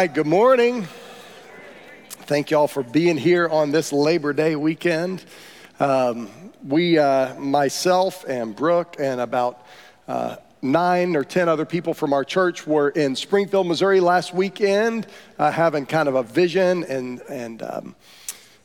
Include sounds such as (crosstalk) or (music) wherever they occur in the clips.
right, good morning. Thank y'all for being here on this Labor Day weekend. Um, we, uh, myself and Brooke, and about uh, nine or 10 other people from our church were in Springfield, Missouri last weekend, uh, having kind of a vision and, and um,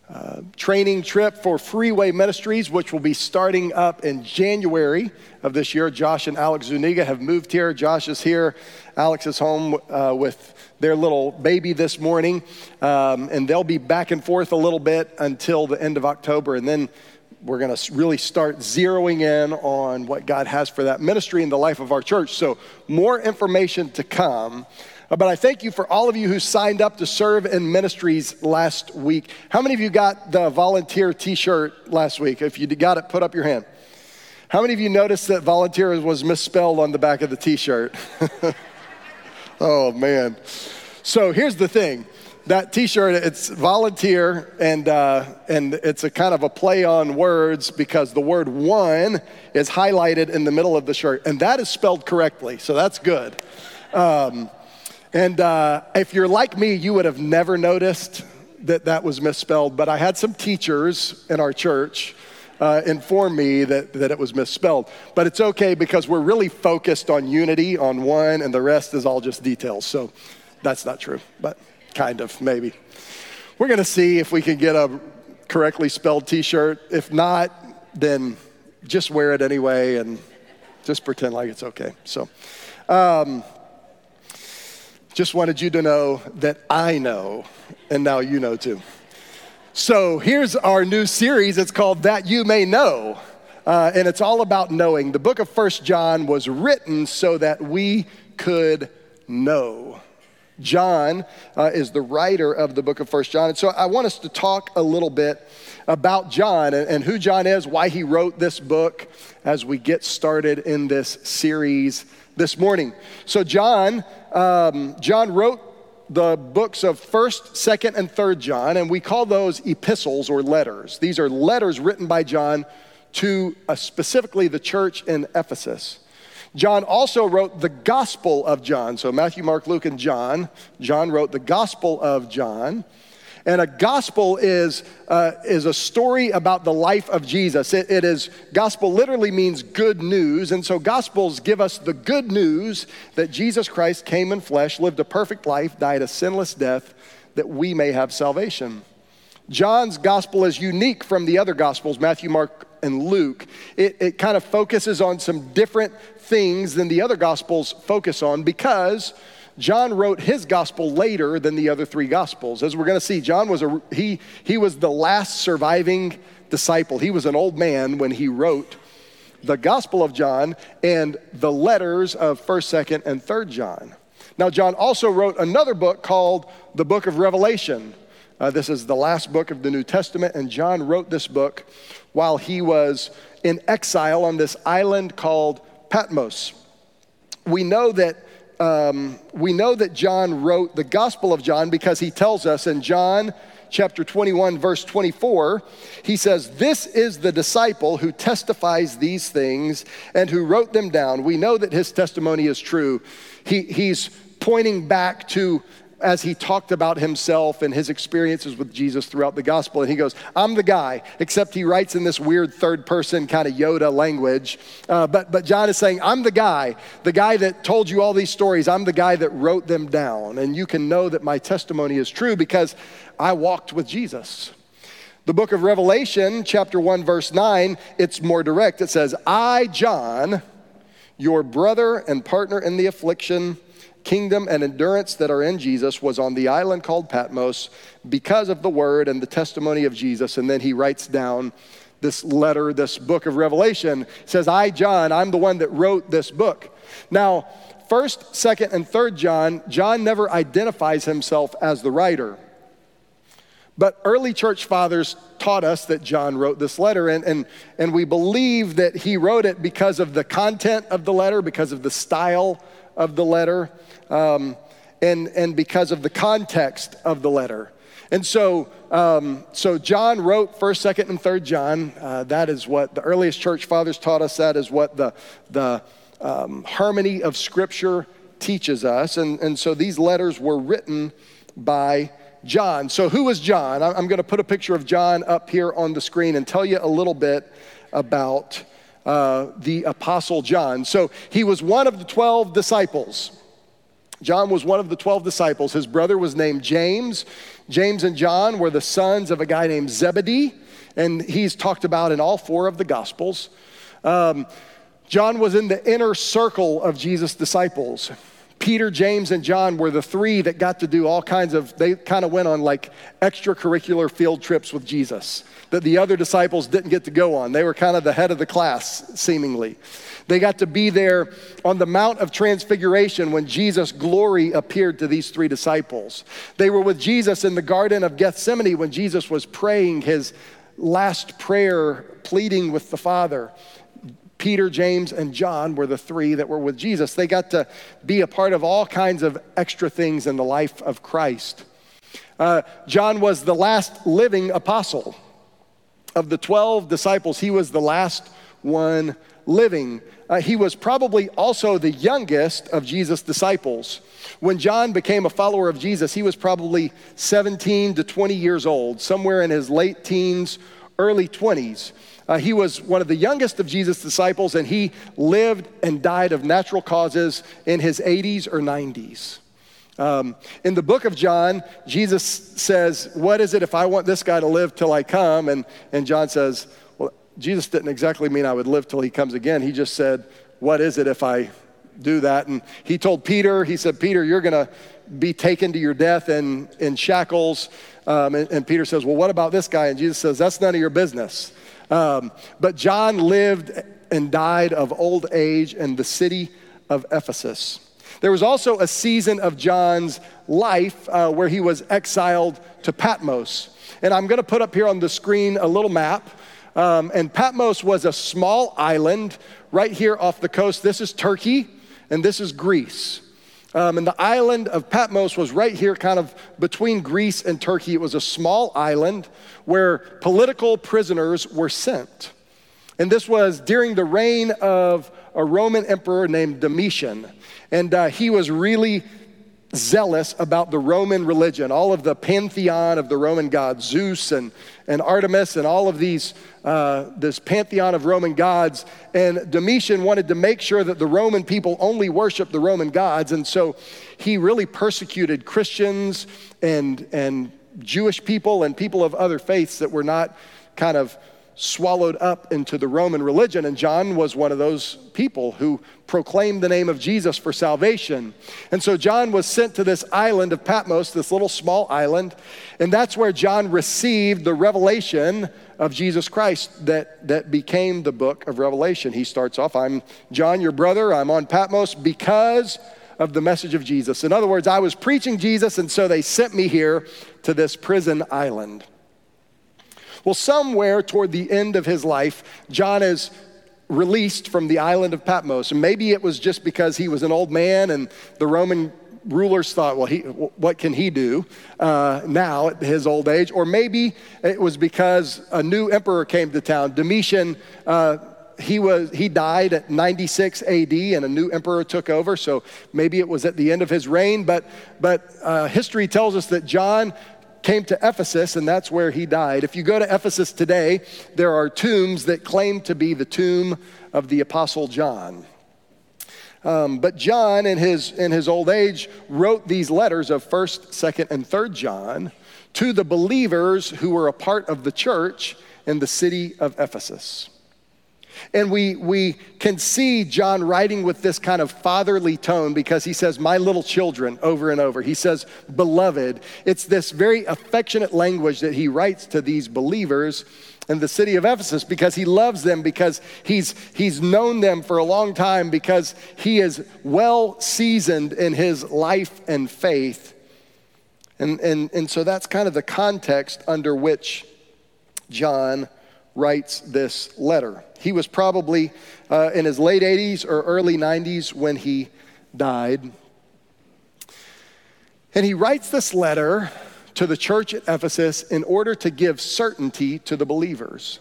uh, training trip for Freeway Ministries, which will be starting up in January of this year. Josh and Alex Zuniga have moved here. Josh is here. Alex is home uh, with their little baby this morning, um, and they'll be back and forth a little bit until the end of October, and then we're going to really start zeroing in on what God has for that ministry in the life of our church. So, more information to come. Uh, but I thank you for all of you who signed up to serve in ministries last week. How many of you got the volunteer t shirt last week? If you got it, put up your hand. How many of you noticed that volunteer was misspelled on the back of the t shirt? (laughs) oh, man. So here's the thing that t-shirt it's volunteer and uh, and it's a kind of a play on words because the word one is highlighted in the middle of the shirt and that is spelled correctly so that's good um, and uh, if you're like me you would have never noticed that that was misspelled but i had some teachers in our church uh, inform me that, that it was misspelled. But it's okay because we're really focused on unity, on one, and the rest is all just details. So that's not true, but kind of, maybe. We're going to see if we can get a correctly spelled t shirt. If not, then just wear it anyway and just pretend like it's okay. So, um, just wanted you to know that I know, and now you know too. So, here's our new series. It's called That You May Know. Uh, and it's all about knowing. The book of First John was written so that we could know. John uh, is the writer of the book of First John. And so I want us to talk a little bit about John and, and who John is, why he wrote this book as we get started in this series this morning. So John, um, John wrote the books of 1st, 2nd, and 3rd John, and we call those epistles or letters. These are letters written by John to uh, specifically the church in Ephesus. John also wrote the Gospel of John. So Matthew, Mark, Luke, and John. John wrote the Gospel of John. And a gospel is, uh, is a story about the life of Jesus. It, it is, gospel literally means good news. And so gospels give us the good news that Jesus Christ came in flesh, lived a perfect life, died a sinless death, that we may have salvation. John's gospel is unique from the other gospels, Matthew, Mark, and Luke. It, it kind of focuses on some different things than the other gospels focus on because John wrote his gospel later than the other three gospels. As we're going to see, John was a he he was the last surviving disciple. He was an old man when he wrote the gospel of John and the letters of 1st, 2nd, and 3rd John. Now John also wrote another book called the book of Revelation. Uh, this is the last book of the New Testament, and John wrote this book while he was in exile on this island called Patmos. We know that um, we know that John wrote the Gospel of John because he tells us in John chapter 21, verse 24, he says, This is the disciple who testifies these things and who wrote them down. We know that his testimony is true. He, he's pointing back to as he talked about himself and his experiences with Jesus throughout the gospel. And he goes, I'm the guy, except he writes in this weird third person kind of Yoda language. Uh, but, but John is saying, I'm the guy, the guy that told you all these stories. I'm the guy that wrote them down. And you can know that my testimony is true because I walked with Jesus. The book of Revelation, chapter 1, verse 9, it's more direct. It says, I, John, your brother and partner in the affliction, kingdom and endurance that are in Jesus was on the island called Patmos because of the word and the testimony of Jesus. And then he writes down this letter, this book of Revelation. Says, I, John, I'm the one that wrote this book. Now, first, second, and third John, John never identifies himself as the writer. But early church fathers taught us that John wrote this letter, and, and, and we believe that he wrote it because of the content of the letter, because of the style of the letter um, and, and because of the context of the letter. And so, um, so John wrote First, Second, and Third John. Uh, that is what the earliest church fathers taught us. That is what the the um, harmony of Scripture teaches us. And, and so these letters were written by John. So, who was John? I'm going to put a picture of John up here on the screen and tell you a little bit about uh, the Apostle John. So, he was one of the 12 disciples. John was one of the 12 disciples. His brother was named James. James and John were the sons of a guy named Zebedee, and he's talked about in all four of the Gospels. Um, John was in the inner circle of Jesus' disciples. Peter, James, and John were the three that got to do all kinds of, they kind of went on like extracurricular field trips with Jesus that the other disciples didn't get to go on. They were kind of the head of the class, seemingly. They got to be there on the Mount of Transfiguration when Jesus' glory appeared to these three disciples. They were with Jesus in the Garden of Gethsemane when Jesus was praying his last prayer, pleading with the Father. Peter, James, and John were the three that were with Jesus. They got to be a part of all kinds of extra things in the life of Christ. Uh, John was the last living apostle. Of the 12 disciples, he was the last one living. Uh, he was probably also the youngest of Jesus' disciples. When John became a follower of Jesus, he was probably 17 to 20 years old, somewhere in his late teens, early 20s. Uh, he was one of the youngest of Jesus' disciples, and he lived and died of natural causes in his 80s or 90s. Um, in the book of John, Jesus says, What is it if I want this guy to live till I come? And, and John says, Jesus didn't exactly mean I would live till he comes again. He just said, What is it if I do that? And he told Peter, He said, Peter, you're going to be taken to your death in, in shackles. Um, and, and Peter says, Well, what about this guy? And Jesus says, That's none of your business. Um, but John lived and died of old age in the city of Ephesus. There was also a season of John's life uh, where he was exiled to Patmos. And I'm going to put up here on the screen a little map. Um, and Patmos was a small island right here off the coast. This is Turkey, and this is Greece. Um, and the island of Patmos was right here, kind of between Greece and Turkey. It was a small island where political prisoners were sent. And this was during the reign of a Roman emperor named Domitian. And uh, he was really zealous about the Roman religion, all of the pantheon of the Roman gods, Zeus and, and Artemis, and all of these, uh, this pantheon of Roman gods. And Domitian wanted to make sure that the Roman people only worshiped the Roman gods. And so he really persecuted Christians and, and Jewish people and people of other faiths that were not kind of swallowed up into the Roman religion. And John was one of those people who proclaimed the name of Jesus for salvation. And so John was sent to this island of Patmos, this little small island. And that's where John received the revelation of Jesus Christ that, that became the book of Revelation. He starts off, I'm John, your brother. I'm on Patmos because of the message of Jesus. In other words, I was preaching Jesus, and so they sent me here to this prison island. Well, somewhere toward the end of his life, John is released from the island of Patmos. And maybe it was just because he was an old man and the Roman rulers thought, well, he, what can he do uh, now at his old age? Or maybe it was because a new emperor came to town. Domitian, uh, he, was, he died at 96 AD and a new emperor took over. So maybe it was at the end of his reign. But, but uh, history tells us that John came to Ephesus, and that's where he died. If you go to Ephesus today, there are tombs that claim to be the tomb of the Apostle John. Um, but John, in his, in his old age, wrote these letters of 1st, 2nd, and 3rd John to the believers who were a part of the church in the city of Ephesus. And we, we can see John writing with this kind of fatherly tone because he says, My little children, over and over. He says, Beloved. It's this very affectionate language that he writes to these believers in the city of Ephesus because he loves them, because he's, he's known them for a long time, because he is well seasoned in his life and faith. And, and, and so that's kind of the context under which John writes this letter. He was probably uh, in his late 80s or early 90s when he died. And he writes this letter to the church at Ephesus in order to give certainty to the believers.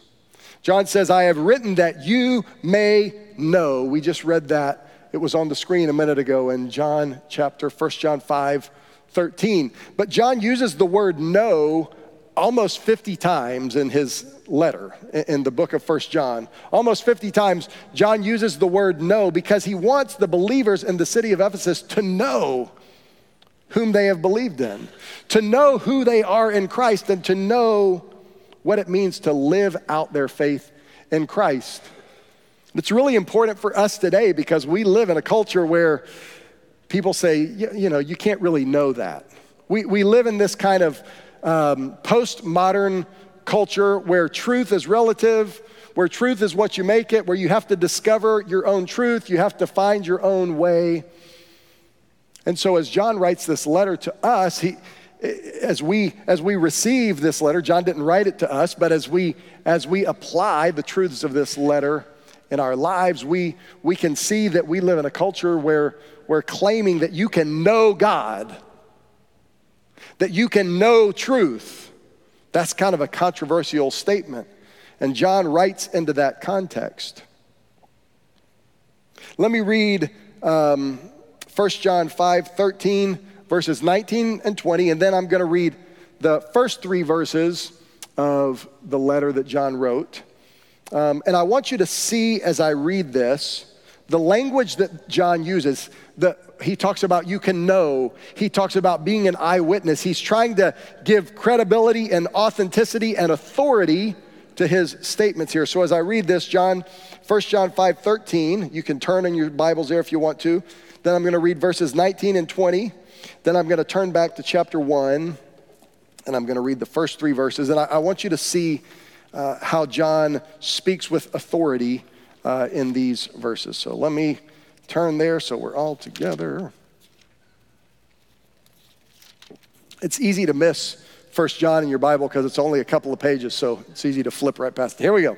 John says, I have written that you may know. We just read that it was on the screen a minute ago in John chapter, 1 John 5, 13. But John uses the word know almost 50 times in his letter in the book of First John. Almost 50 times, John uses the word know because he wants the believers in the city of Ephesus to know whom they have believed in, to know who they are in Christ, and to know what it means to live out their faith in Christ. It's really important for us today because we live in a culture where people say, you, know, you can't really know that. We, we live in this kind of um, postmodern culture where truth is relative, where truth is what you make it, where you have to discover your own truth, you have to find your own way. And so, as John writes this letter to us, he, as we as we receive this letter, John didn't write it to us, but as we as we apply the truths of this letter in our lives, we we can see that we live in a culture where we're claiming that you can know God, that you can know truth. That's kind of a controversial statement. And John writes into that context. Let me read um, 1 John 5 13, verses 19 and 20, and then I'm going to read the first three verses of the letter that John wrote. Um, and I want you to see as I read this the language that John uses. The, he talks about you can know. He talks about being an eyewitness. He's trying to give credibility and authenticity and authority to his statements here. So as I read this, John, 1 John 5 13, you can turn in your Bibles there if you want to. Then I'm going to read verses 19 and 20. Then I'm going to turn back to chapter 1, and I'm going to read the first three verses. And I, I want you to see uh, how John speaks with authority uh, in these verses. So let me turn there so we're all together. It's easy to miss First John in your Bible because it's only a couple of pages, so it's easy to flip right past it. Here we go.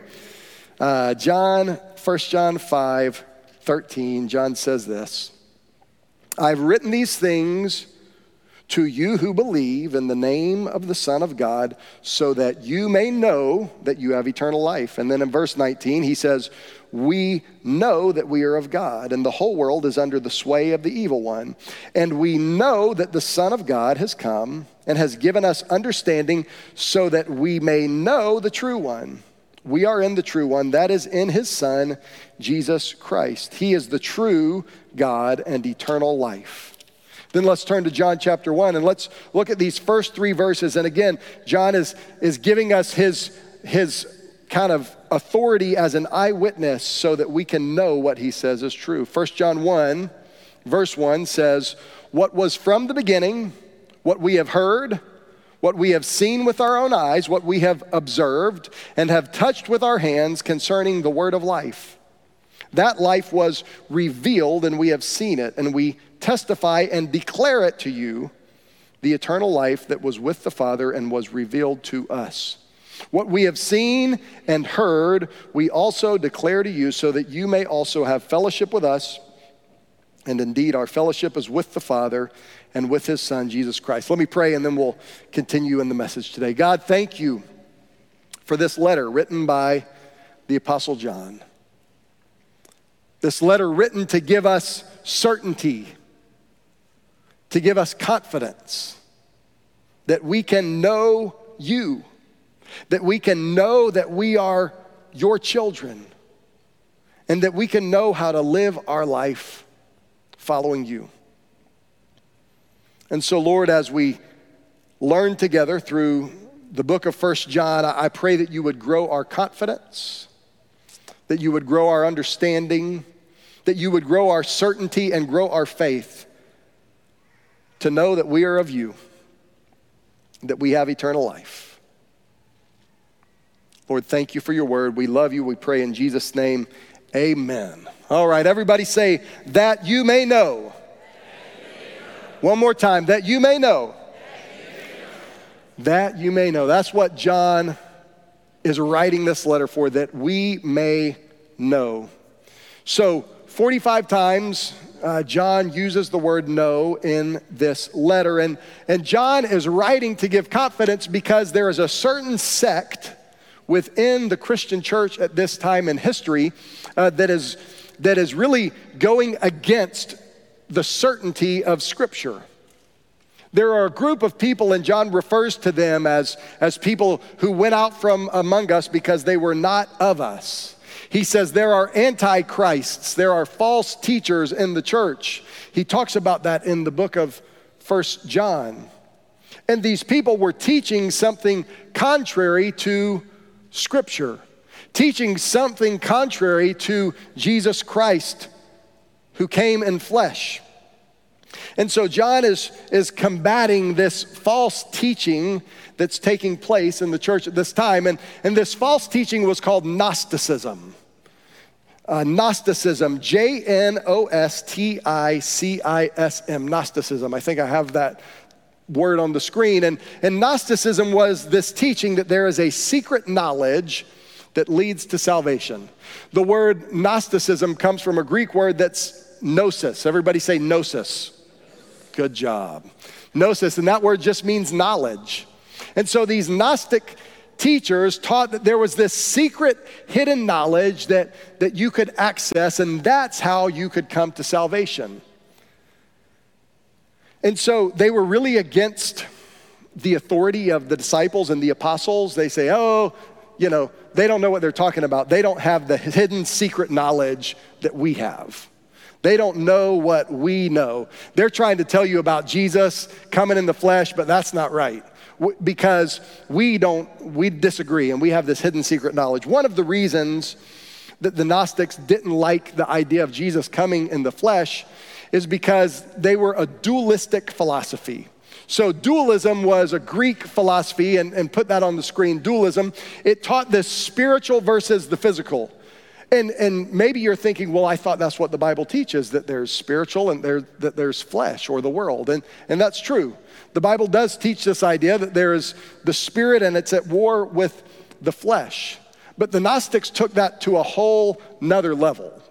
Uh, John, 1 John 5, 13, John says this. I've written these things to you who believe in the name of the Son of God, so that you may know that you have eternal life. And then in verse 19, he says, We know that we are of God, and the whole world is under the sway of the evil one. And we know that the Son of God has come and has given us understanding so that we may know the true one. We are in the true one, that is in his Son, Jesus Christ. He is the true God and eternal life. Then let's turn to John chapter 1 and let's look at these first three verses. And again, John is, is giving us his, his kind of authority as an eyewitness so that we can know what he says is true. 1 John 1, verse 1 says, What was from the beginning, what we have heard, what we have seen with our own eyes, what we have observed, and have touched with our hands concerning the word of life. That life was revealed, and we have seen it, and we testify and declare it to you the eternal life that was with the Father and was revealed to us. What we have seen and heard, we also declare to you, so that you may also have fellowship with us. And indeed, our fellowship is with the Father and with his Son, Jesus Christ. Let me pray and then we'll continue in the message today. God, thank you for this letter written by the Apostle John. This letter written to give us certainty, to give us confidence that we can know you, that we can know that we are your children, and that we can know how to live our life following you. And so, Lord, as we learn together through the book of First John, I pray that you would grow our confidence, that you would grow our understanding, that you would grow our certainty and grow our faith to know that we are of you, that we have eternal life. Lord, thank you for your word. We love you. We pray in Jesus' name. Amen. All right, everybody say, that you may know one more time, that you may know. That you may know. That's what John is writing this letter for, that we may know. So, 45 times uh, John uses the word know in this letter. And, and John is writing to give confidence because there is a certain sect within the Christian church at this time in history uh, that is that is really going against the certainty of Scripture. There are a group of people, and John refers to them as, as people who went out from among us because they were not of us. He says there are antichrists, there are false teachers in the church. He talks about that in the book of First John. And these people were teaching something contrary to Scripture, teaching something contrary to Jesus Christ who came in flesh. And so John is, is combating this false teaching that's taking place in the church at this time. And, and this false teaching was called Gnosticism. Uh, Gnosticism, J N O S T I C I S M, Gnosticism. I think I have that word on the screen. And, and Gnosticism was this teaching that there is a secret knowledge that leads to salvation. The word Gnosticism comes from a Greek word that's gnosis. Everybody say gnosis. Good job. Gnosis, and that word just means knowledge. And so these Gnostic teachers taught that there was this secret hidden knowledge that, that you could access, and that's how you could come to salvation. And so they were really against the authority of the disciples and the apostles. They say, oh, you know, they don't know what they're talking about. They don't have the hidden secret knowledge that we have. They don't know what we know. They're trying to tell you about Jesus coming in the flesh, but that's not right because we don't, we disagree and we have this hidden secret knowledge. One of the reasons that the Gnostics didn't like the idea of Jesus coming in the flesh is because they were a dualistic philosophy. So, dualism was a Greek philosophy, and, and put that on the screen. Dualism, it taught the spiritual versus the physical. And, and maybe you're thinking, well, I thought that's what the Bible teaches that there's spiritual and there, that there's flesh or the world. And, and that's true. The Bible does teach this idea that there is the spirit and it's at war with the flesh. But the Gnostics took that to a whole nother level.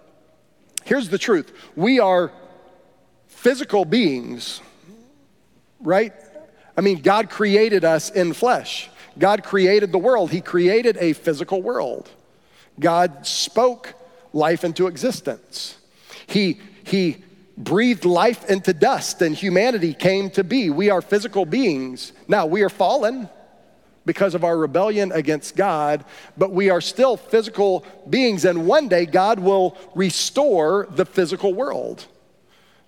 Here's the truth we are physical beings, right? I mean, God created us in flesh. God created the world. He created a physical world. God spoke life into existence. He, he breathed life into dust and humanity came to be. We are physical beings. Now, we are fallen because of our rebellion against God, but we are still physical beings, and one day God will restore the physical world.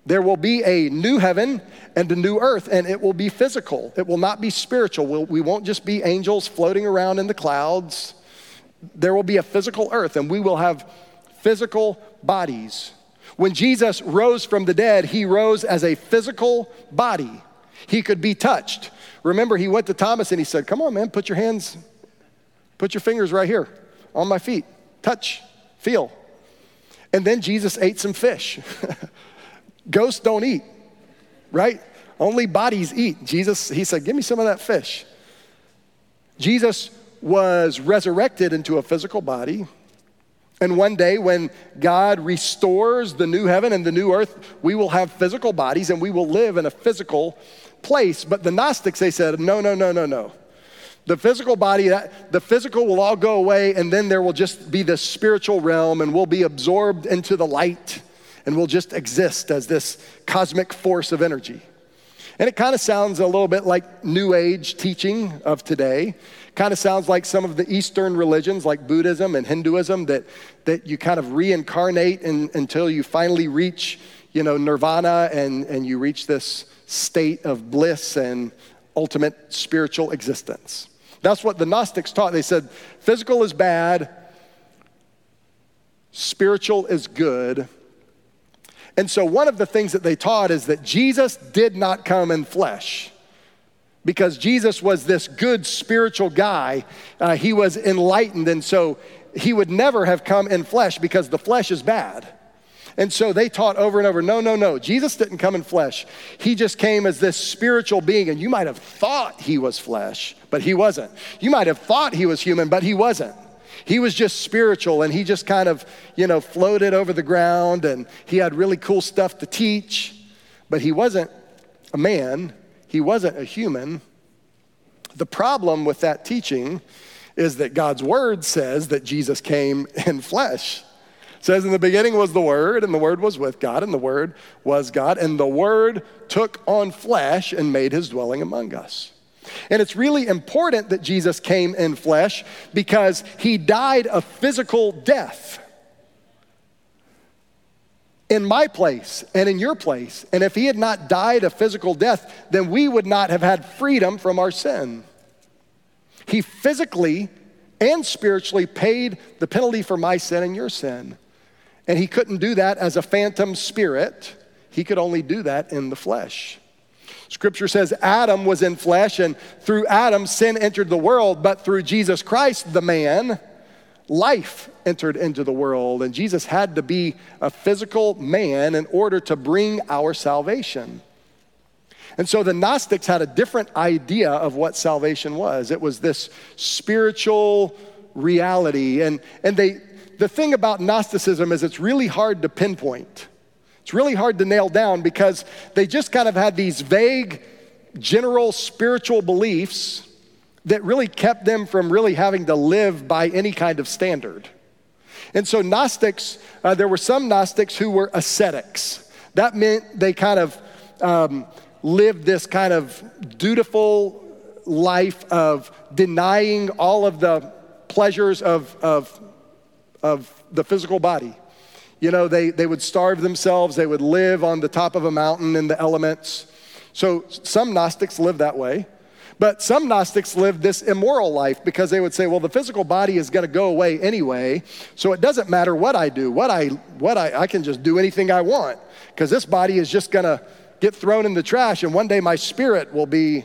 There will be a new heaven and a new earth, and it will be physical. It will not be spiritual. We'll, we will not just be angels floating around in the clouds. There will be a physical earth, and we will have physical bodies. When Jesus rose from the dead, he rose as a physical body. He could be touched. Remember, he went to Thomas and he said, Come on, man, put your hands, put your fingers right here on my feet. Touch, feel. And then Jesus ate some fish. (laughs) Ghosts don't eat, right? Only bodies eat. Jesus, he said, Give me some of that fish. Jesus was resurrected into a physical body. And one day, when God restores the new heaven and the new earth, we will have physical bodies and we will live in a physical place. But the Gnostics, they said, no, no, no, no, no. The physical body, the physical will all go away, and then there will just be this spiritual realm, and we'll be absorbed into the light, and we'll just exist as this cosmic force of energy. And it kind of sounds a little bit like New Age teaching of today. Kind of sounds like some of the Eastern religions like Buddhism and Hinduism that, that you kind of reincarnate in, until you finally reach, you know, nirvana and, and you reach this state of bliss and ultimate spiritual existence. That's what the Gnostics taught. They said physical is bad, spiritual is good, and so, one of the things that they taught is that Jesus did not come in flesh because Jesus was this good spiritual guy. Uh, he was enlightened, and so he would never have come in flesh because the flesh is bad. And so they taught over and over no, no, no. Jesus didn't come in flesh. He just came as this spiritual being. And you might have thought he was flesh, but he wasn't. You might have thought he was human, but he wasn't. He was just spiritual and he just kind of, you know, floated over the ground and he had really cool stuff to teach, but he wasn't a man, he wasn't a human. The problem with that teaching is that God's word says that Jesus came (laughs) in flesh. says in the beginning was the word and the word was with God and the word was God and the word took on flesh and made his dwelling among us. And it's really important that Jesus came in flesh because he died a physical death in my place and in your place. And if he had not died a physical death, then we would not have had freedom from our sin. He physically and spiritually paid the penalty for my sin and your sin. And he couldn't do that as a phantom spirit, he could only do that in the flesh. Scripture says Adam was in flesh, and through Adam, sin entered the world, but through Jesus Christ, the man, life entered into the world. And Jesus had to be a physical man in order to bring our salvation. And so the Gnostics had a different idea of what salvation was. It was this spiritual reality. And, and they, the thing about Gnosticism is it's really hard to pinpoint. It's really hard to nail down because they just kind of had these vague, general spiritual beliefs that really kept them from really having to live by any kind of standard. And so, Gnostics, uh, there were some Gnostics who were ascetics. That meant they kind of um, lived this kind of dutiful life of denying all of the pleasures of, of, of the physical body. You know, they, they would starve themselves, they would live on the top of a mountain in the elements. So some Gnostics live that way. But some Gnostics lived this immoral life because they would say, well, the physical body is going to go away anyway, so it doesn't matter what I do. What I, what I, I can just do anything I want because this body is just going to get thrown in the trash, and one day my spirit will be,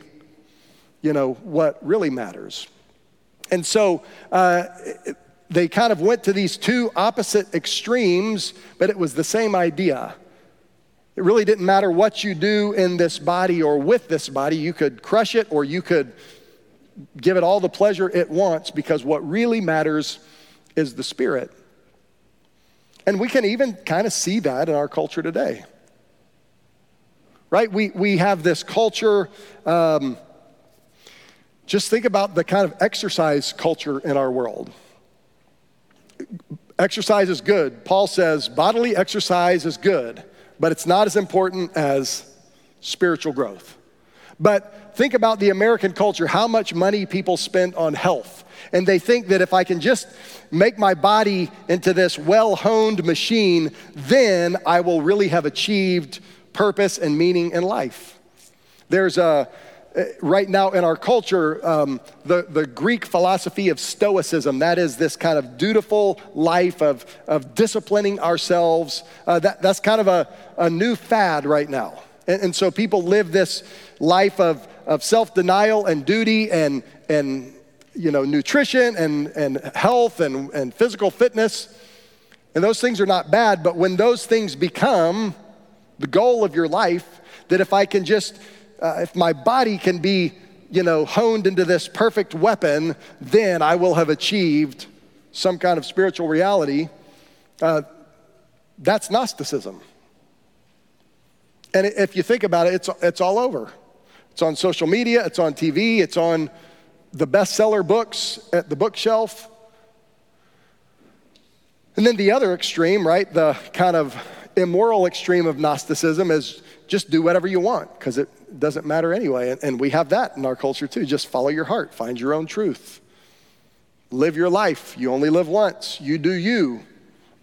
you know, what really matters. And so uh, they kind of went to these two opposite extremes, but it was the same idea. It really didn't matter what you do in this body or with this body. You could crush it or you could give it all the pleasure it wants because what really matters is the spirit. And we can even kind of see that in our culture today. Right? We, we have this culture. Um, just think about the kind of exercise culture in our world. Exercise is good. Paul says bodily exercise is good but it's not as important as spiritual growth. But think about the American culture, how much money people spend on health. And they think that if I can just make my body into this well honed machine, then I will really have achieved purpose and meaning in life. There's a, right now in our culture, um, the, the Greek philosophy of Stoicism, that is this kind of dutiful life of, of disciplining ourselves, uh, that, that's kind of a, a new fad right now. And, and so people live this life of, of self denial and duty and, and you know, nutrition and, and health and, and physical fitness. And those things are not bad, but when those things become the goal of your life, that if I can just uh, if my body can be, you know, honed into this perfect weapon, then I will have achieved some kind of spiritual reality. Uh, that's Gnosticism. And if you think about it, it's, it's all over. It's on social media, it's on TV, it's on the bestseller books at the bookshelf. And then the other extreme, right, the kind of immoral extreme of Gnosticism is just do whatever you want because it doesn't matter anyway. And, and we have that in our culture too. Just follow your heart, find your own truth, live your life. You only live once, you do you.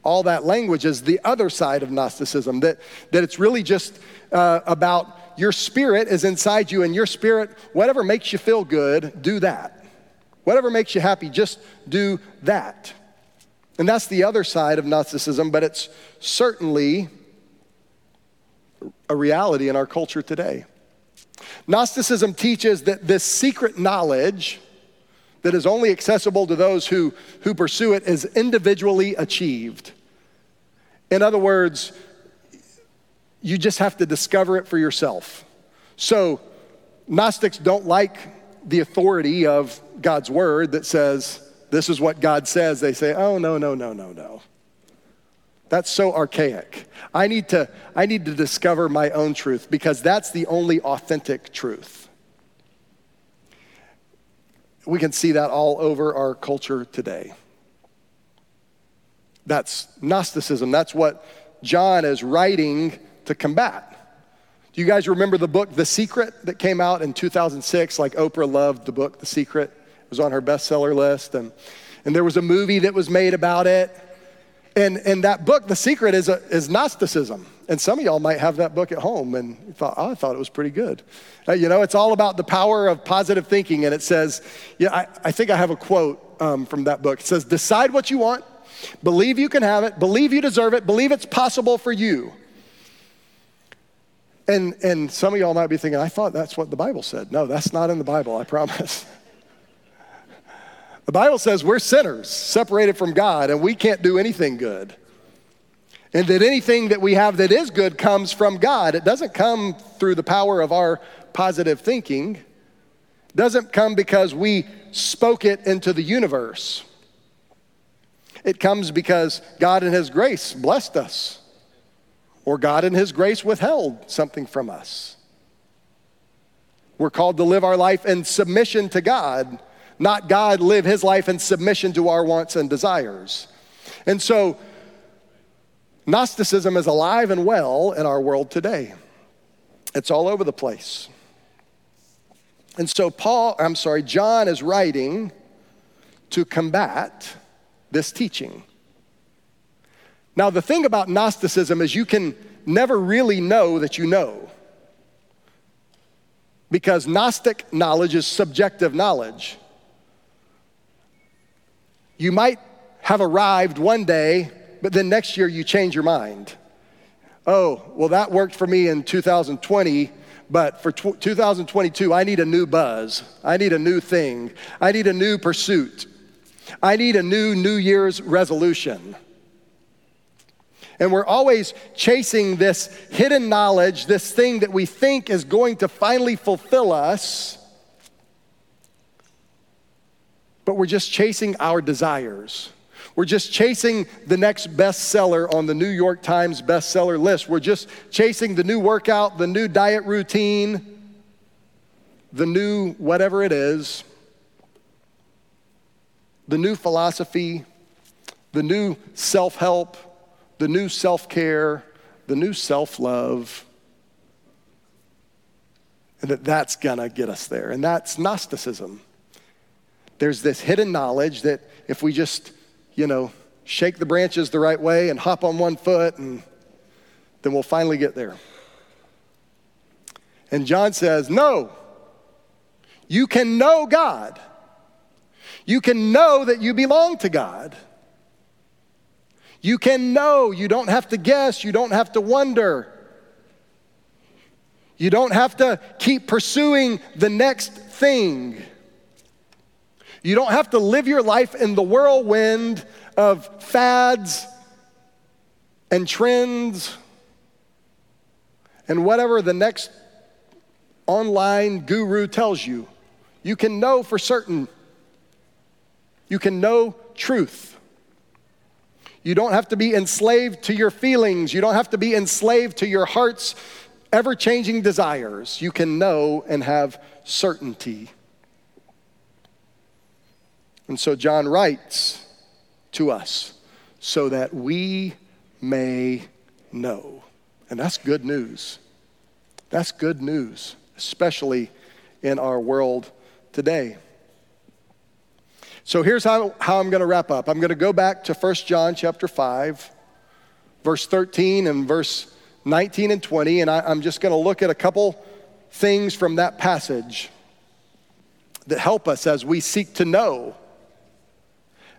All that language is the other side of Gnosticism, that, that it's really just uh, about your spirit is inside you, and your spirit, whatever makes you feel good, do that. Whatever makes you happy, just do that. And that's the other side of Gnosticism, but it's certainly a reality in our culture today. Gnosticism teaches that this secret knowledge that is only accessible to those who, who pursue it is individually achieved. In other words, you just have to discover it for yourself. So, Gnostics don't like the authority of God's word that says, this is what God says. They say, oh, no, no, no, no, no. That's so archaic. I need to, I need to discover my own truth because that's the only authentic truth. We can see that all over our culture today. That's Gnosticism. That's what John is writing to combat. Do you guys remember the book The Secret that came out in 2006? Like Oprah loved the book The Secret. It was on her bestseller list. And, and there was a movie that was made about it. And, and that book, The Secret, is, a, is Gnosticism. And some of y'all might have that book at home and thought, oh, I thought it was pretty good. Uh, you know, it's all about the power of positive thinking. And it says, yeah, I, I think I have a quote um, from that book. It says, Decide what you want, believe you can have it, believe you deserve it, believe it's possible for you. And, and some of y'all might be thinking, I thought that's what the Bible said. No, that's not in the Bible, I promise. (laughs) The Bible says we're sinners, separated from God, and we can't do anything good. And that anything that we have that is good comes from God. It doesn't come through the power of our positive thinking. It doesn't come because we spoke it into the universe. It comes because God in His grace blessed us, or God in His grace withheld something from us. We're called to live our life in submission to God not God live his life in submission to our wants and desires. And so, Gnosticism is alive and well in our world today. It's all over the place. And so, Paul, I'm sorry, John is writing to combat this teaching. Now, the thing about Gnosticism is you can never really know that you know. Because Gnostic knowledge is subjective knowledge. You might have arrived one day, but then next year you change your mind. Oh, well, that worked for me in 2020, but for 2022, I need a new buzz. I need a new thing. I need a new pursuit. I need a new New Year's resolution. And we're always chasing this hidden knowledge, this thing that we think is going to finally fulfill us. But we're just chasing our desires. We're just chasing the next bestseller on the New York Times bestseller list. We're just chasing the new workout, the new diet routine, the new whatever it is, the new philosophy, the new self help, the new self care, the new self love. And that that's gonna get us there. And that's Gnosticism there's this hidden knowledge that if we just, you know, shake the branches the right way and hop on one foot, and then we'll finally get there. And John says, No, you can know God. You can know that you belong to God. You can know. You don't have to guess. You don't have to wonder. You don't have to keep pursuing the next thing. You don't have to live your life in the whirlwind of fads and trends and whatever the next online guru tells you. You can know for certain. You can know truth. You don't have to be enslaved to your feelings. You don't have to be enslaved to your heart's ever changing desires. You can know and have certainty. And so John writes to us so that we may know. And that's good news. That's good news, especially in our world today. So here's how, how I'm going to wrap up. I'm going to go back to 1 John chapter 5, verse 13 and verse 19 and 20, and I, I'm just going to look at a couple things from that passage that help us as we seek to know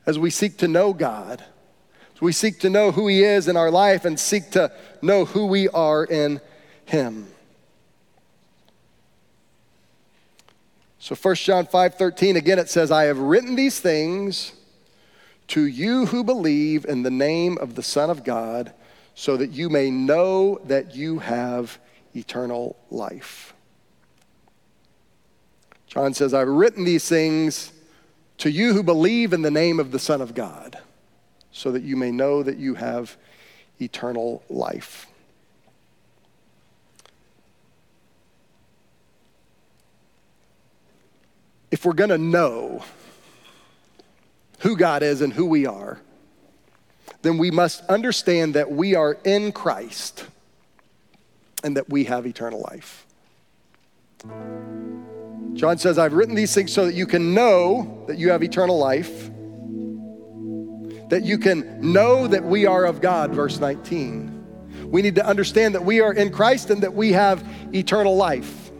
as we seek to know God, as we seek to know who He is in our life and seek to know who we are in Him. So 1 John 5:13 again it says I have written these things to you who believe in the name of the Son of God so that you may know that you have eternal life. John says I've written these things to you who believe in the name of the Son of God, so that you may know that you have eternal life. If we're going to know who God is and who we are, then we must understand that we are in Christ and that we have eternal life. John says, I've written these things so that you can know that you have eternal life, that you can know that we are of God, verse 19. We need to understand that we are in Christ and that we have eternal life.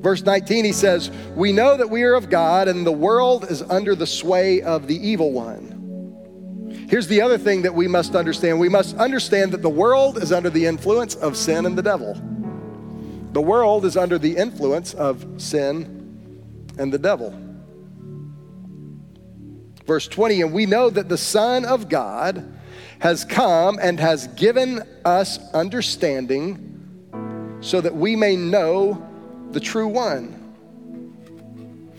Verse 19, he says, We know that we are of God and the world is under the sway of the evil one. Here's the other thing that we must understand we must understand that the world is under the influence of sin and the devil. The world is under the influence of sin and the devil. Verse 20, and we know that the Son of God has come and has given us understanding so that we may know the true one.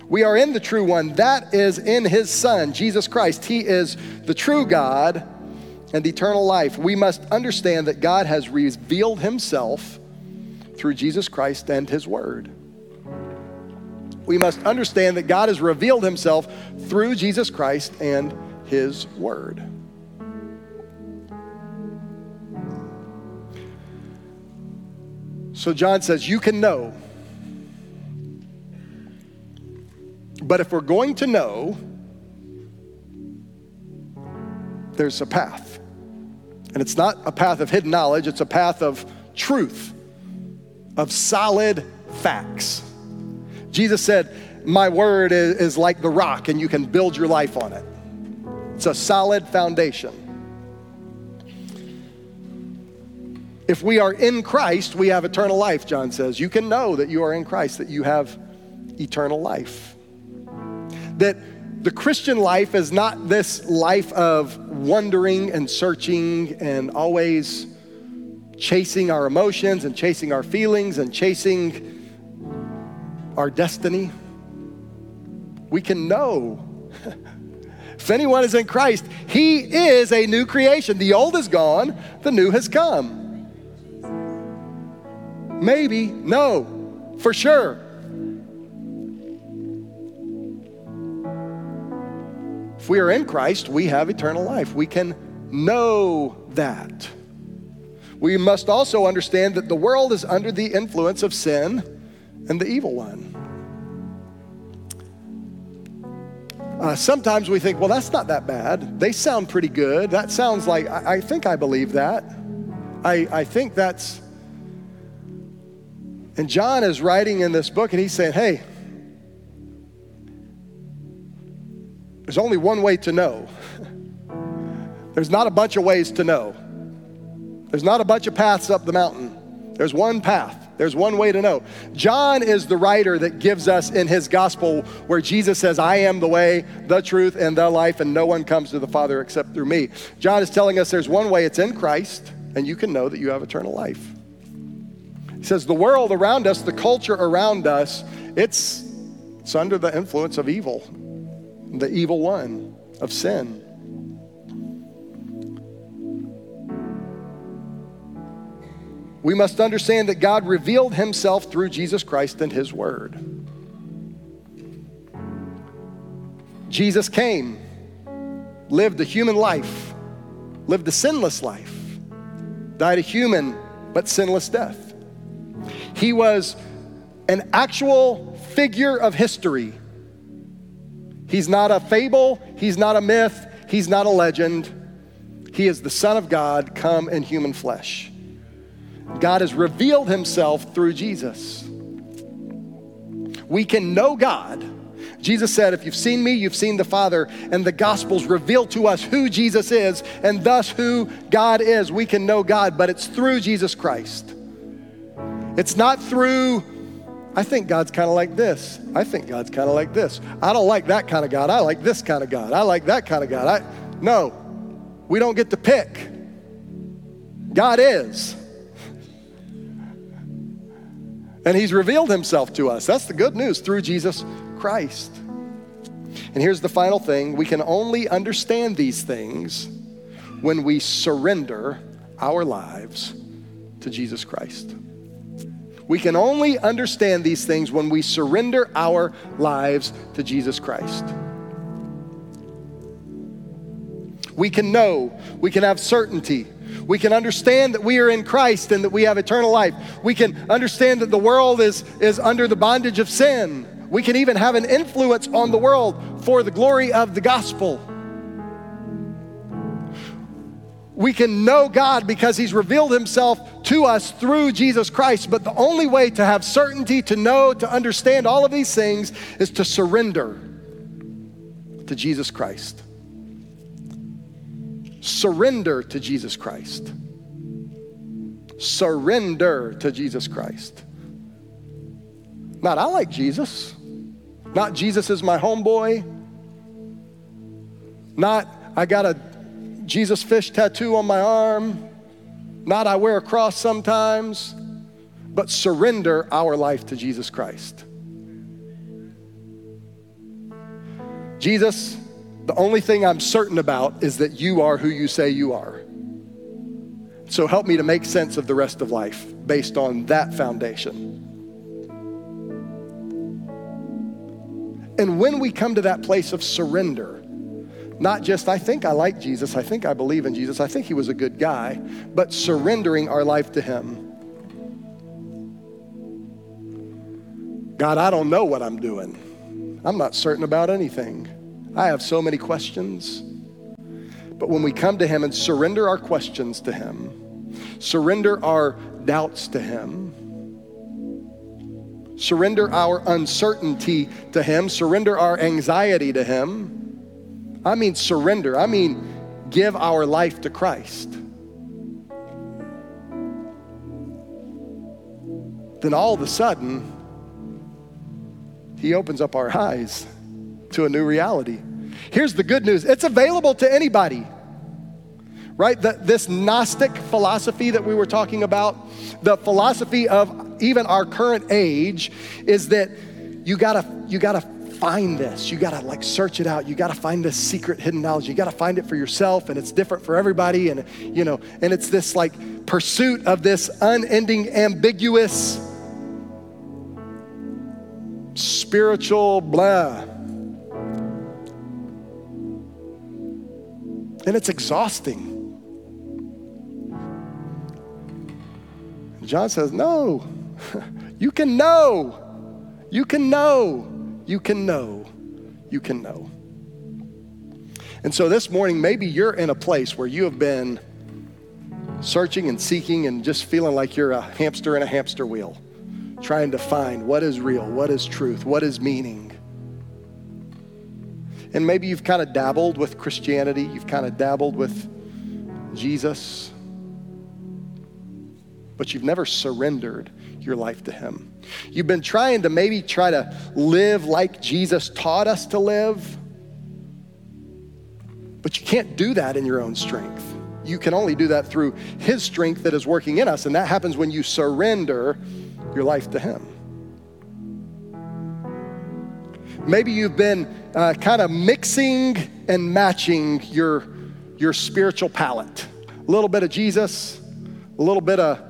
We are in the true one. That is in his Son, Jesus Christ. He is the true God and eternal life. We must understand that God has revealed himself through Jesus Christ and his word. We must understand that God has revealed himself through Jesus Christ and his word. So John says, You can know But if we're going to know, there's a path. And it's not a path of hidden knowledge, it's a path of truth, of solid facts. Jesus said, My word is, is, like the rock, and you can build your life on it. It's a solid foundation. If we are in Christ, we have eternal life, John says. You can know that you are in Christ, that you have eternal life that the Christian life is not this life of wondering and searching and always chasing our emotions and chasing our feelings and chasing our destiny. We can know. (laughs) if anyone is in Christ, he is a new creation. The old is gone, the new has come. Maybe, no, for sure. If we are in Christ, we have eternal life. We can know that. We must also understand that the world is under the influence of sin and the evil one. Uh, sometimes we think, well, that's not that bad. They sound pretty good. That sounds like, I, I think I believe that. I, I think that's. And John is writing in this book and he's saying, hey, There's only one way to know. (laughs) There's not a bunch of ways to know. There's not a bunch of paths up the mountain. There's one path. There's one way to know. John is the writer that gives us in his gospel where Jesus says, I am the way, the truth, and the life, and no one comes to the Father except through me. John is telling us there's one way, it's in Christ, and you can know that you have eternal life. He says, The world around us, the culture around us, it's, it's under the influence of evil the evil one of sin. We must understand that God revealed himself through Jesus Christ and his word. Jesus came, lived a human life, lived a sinless life, died a human but sinless death. He was an actual figure of history He's not a fable, he's not a myth, he's not a legend. He is the Son of God come in human flesh. God has revealed himself through Jesus. We can know God. Jesus said, If you've seen me, you've seen the Father. And the Gospels reveal to us who Jesus is and thus who God is. We can know God, but it's through Jesus Christ. It's not through I think God's kind of like this. I think God's kind of like this. I don't like that kind of God. I like this kind of God. I like that kind of God. I, no, we don't get to pick. God is. And He's revealed Himself to us. That's the good news through Jesus Christ. And here's the final thing we can only understand these things when we surrender our lives to Jesus Christ. We can only understand these things when we surrender our lives to Jesus Christ. We can know, we can have certainty. We can understand that we are in Christ and that we have eternal life. We can understand that the world is, is under the bondage of sin. We can even have an influence on the world for the glory of the gospel. We can know God because He's revealed Himself to us through Jesus Christ. But the only way to have certainty, to know, to understand all of these things is to surrender to Jesus Christ. Surrender to Jesus Christ. Surrender to Jesus Christ. Not, I like Jesus. Not, Jesus is my homeboy. Not, I got a Jesus fish tattoo on my arm. Not, I wear a cross sometimes. But surrender our life to Jesus Christ. Jesus, the only thing I'm certain about is that you are who you say you are. So help me to make sense of the rest of life based on that foundation. And when we come to that place of surrender, not just, I think I like Jesus, I think I believe in Jesus, I think he was a good guy, but surrendering our life to him. God, I don't know what I'm doing. I'm not certain about anything. I have so many questions. But when we come to Him and surrender our questions to Him, surrender our doubts to Him, surrender our uncertainty to Him, surrender our anxiety to Him, I mean surrender, I mean give our life to Christ. Then all of a sudden, He opens up our eyes to a new reality. Here's the good news it's available to anybody. Right? The, this Gnostic philosophy that we were talking about, the philosophy of even our current age, is that you gotta, you gotta find this. You gotta like search it out. You gotta find this secret hidden knowledge. You gotta find it for yourself, and it's different for everybody. And you know, and it's this like pursuit of this unending, ambiguous, spiritual blah. And it's exhausting. John says, No, (laughs) you can know. You can know. You can know. You can know. And so this morning, maybe you're in a place where you have been searching and seeking and just feeling like you're a hamster in a hamster wheel, trying to find what is real, what is truth, what is meaning. And maybe you've kind of dabbled with Christianity, you've kind of dabbled with Jesus, but you've never surrendered your life to Him. You've been trying to maybe try to live like Jesus taught us to live, but you can't do that in your own strength. You can only do that through His strength that is working in us, and that happens when you surrender your life to Him. Maybe you've been uh, kind of mixing and matching your, your spiritual palate. A little bit of Jesus, a little bit of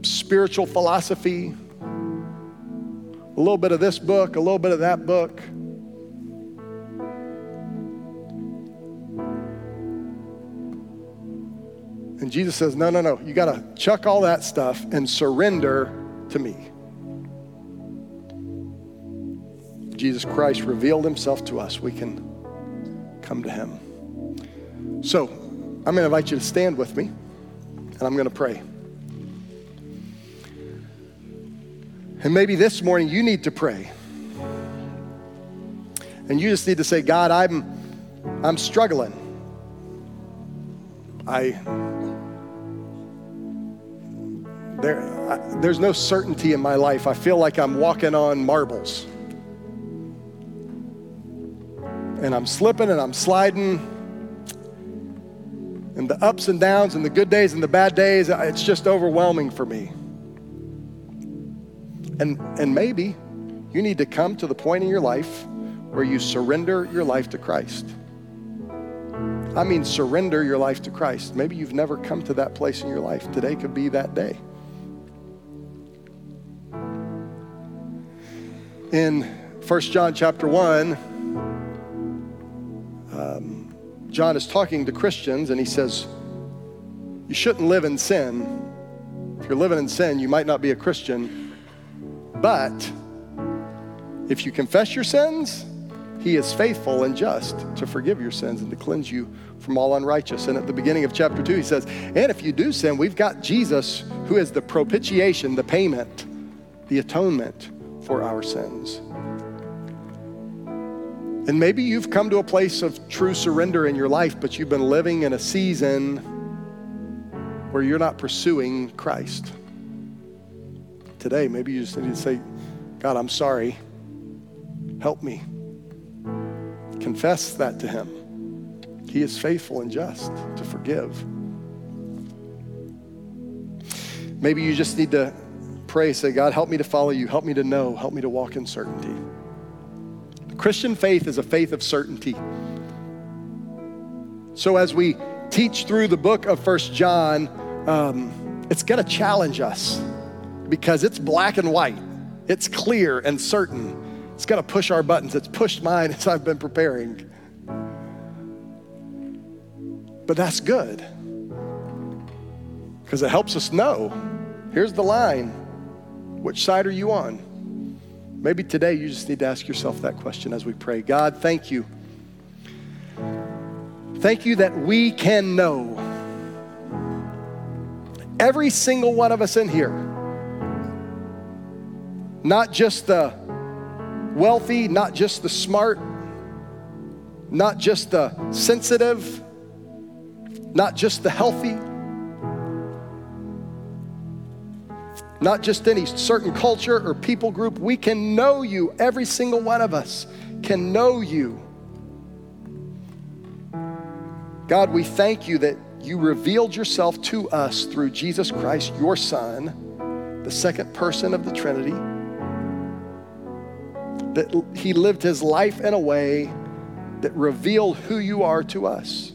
spiritual philosophy, a little bit of this book, a little bit of that book. And Jesus says, No, no, no. You got to chuck all that stuff and surrender to me. Jesus Christ revealed himself to us, we can come to him. So, I'm going to invite you to stand with me, and I'm going to pray. And maybe this morning you need to pray. And you just need to say, God, I'm I'm struggling. I there I, there's no certainty in my life. I feel like I'm walking on marbles and I'm slipping and I'm sliding. And the ups and downs and the good days and the bad days, it's just overwhelming for me. And, and maybe you need to come to the point in your life where you surrender your life to Christ. I mean, surrender your life to Christ. Maybe you've never come to that place in your life. Today could be that day. In 1 John chapter 1, Um, John is talking to Christians and he says, You shouldn't live in sin. If you're living in sin, you might not be a Christian. But if you confess your sins, he is faithful and just to forgive your sins and to cleanse you from all unrighteous. And at the beginning of chapter 2, he says, And if you do sin, we've got Jesus who is the propitiation, the payment, the atonement for our sins. And maybe you've come to a place of true surrender in your life, but you've been living in a season where you're not pursuing Christ. Today, maybe you just need to say, God, I'm sorry. Help me. Confess that to Him. He is faithful and just to forgive. Maybe you just need to pray, say, God, help me to follow you. Help me to know. Help me to walk in certainty. Christian faith is a faith of certainty. So as we teach through the book of First John, um, it's going to challenge us because it's black and white. It's clear and certain. It's going to push our buttons. It's pushed mine (laughs) as I've been preparing. But that's good because it helps us know. Here's the line. Which side are you on? Maybe today you just need to ask yourself that question as we pray. God, thank you. Thank you that we can know. Every single one of us in here, not just the wealthy, not just the smart, not just the sensitive, not just the healthy not just any certain culture or people group. We can know you. Every single one of us can know you. God, we thank you that you revealed yourself to us through Jesus Christ, your Son, the second person of the Trinity. That he lived his life in a way that revealed who you are to us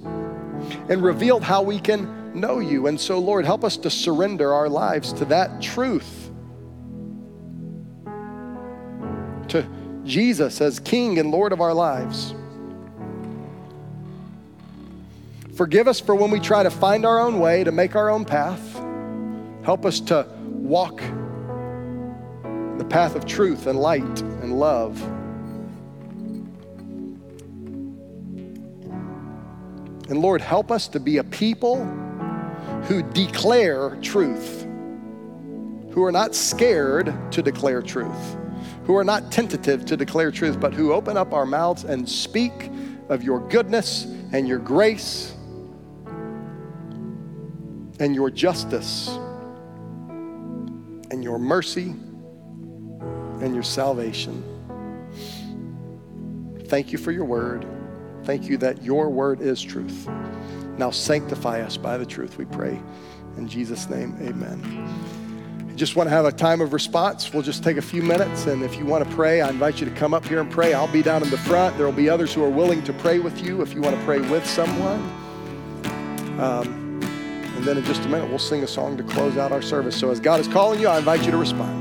and revealed how we can know you. And so, Lord, help us to surrender our lives to that truth, to Jesus as King and Lord of our lives. Forgive us for when we try to find our own way, to make our own path. Help us to walk the path of truth and light and love. And Lord, help us to be a people who declare truth, who are not scared to declare truth, who are not tentative to declare truth, but who open up our mouths and speak of your goodness and your grace and your justice and your mercy and your salvation. Thank you for your word. Thank you that your word is truth. Now sanctify us by the truth, we pray. In Jesus' name, amen. I just want to have a time of response. We'll just take a few minutes, and if you want to pray, I invite you to come up here and pray. I'll be down in the front. There will be others who are willing to pray with you if you want to pray with someone. Um, and then in just a minute, we'll sing a song to close out our service. So as God is calling you, I invite you to respond.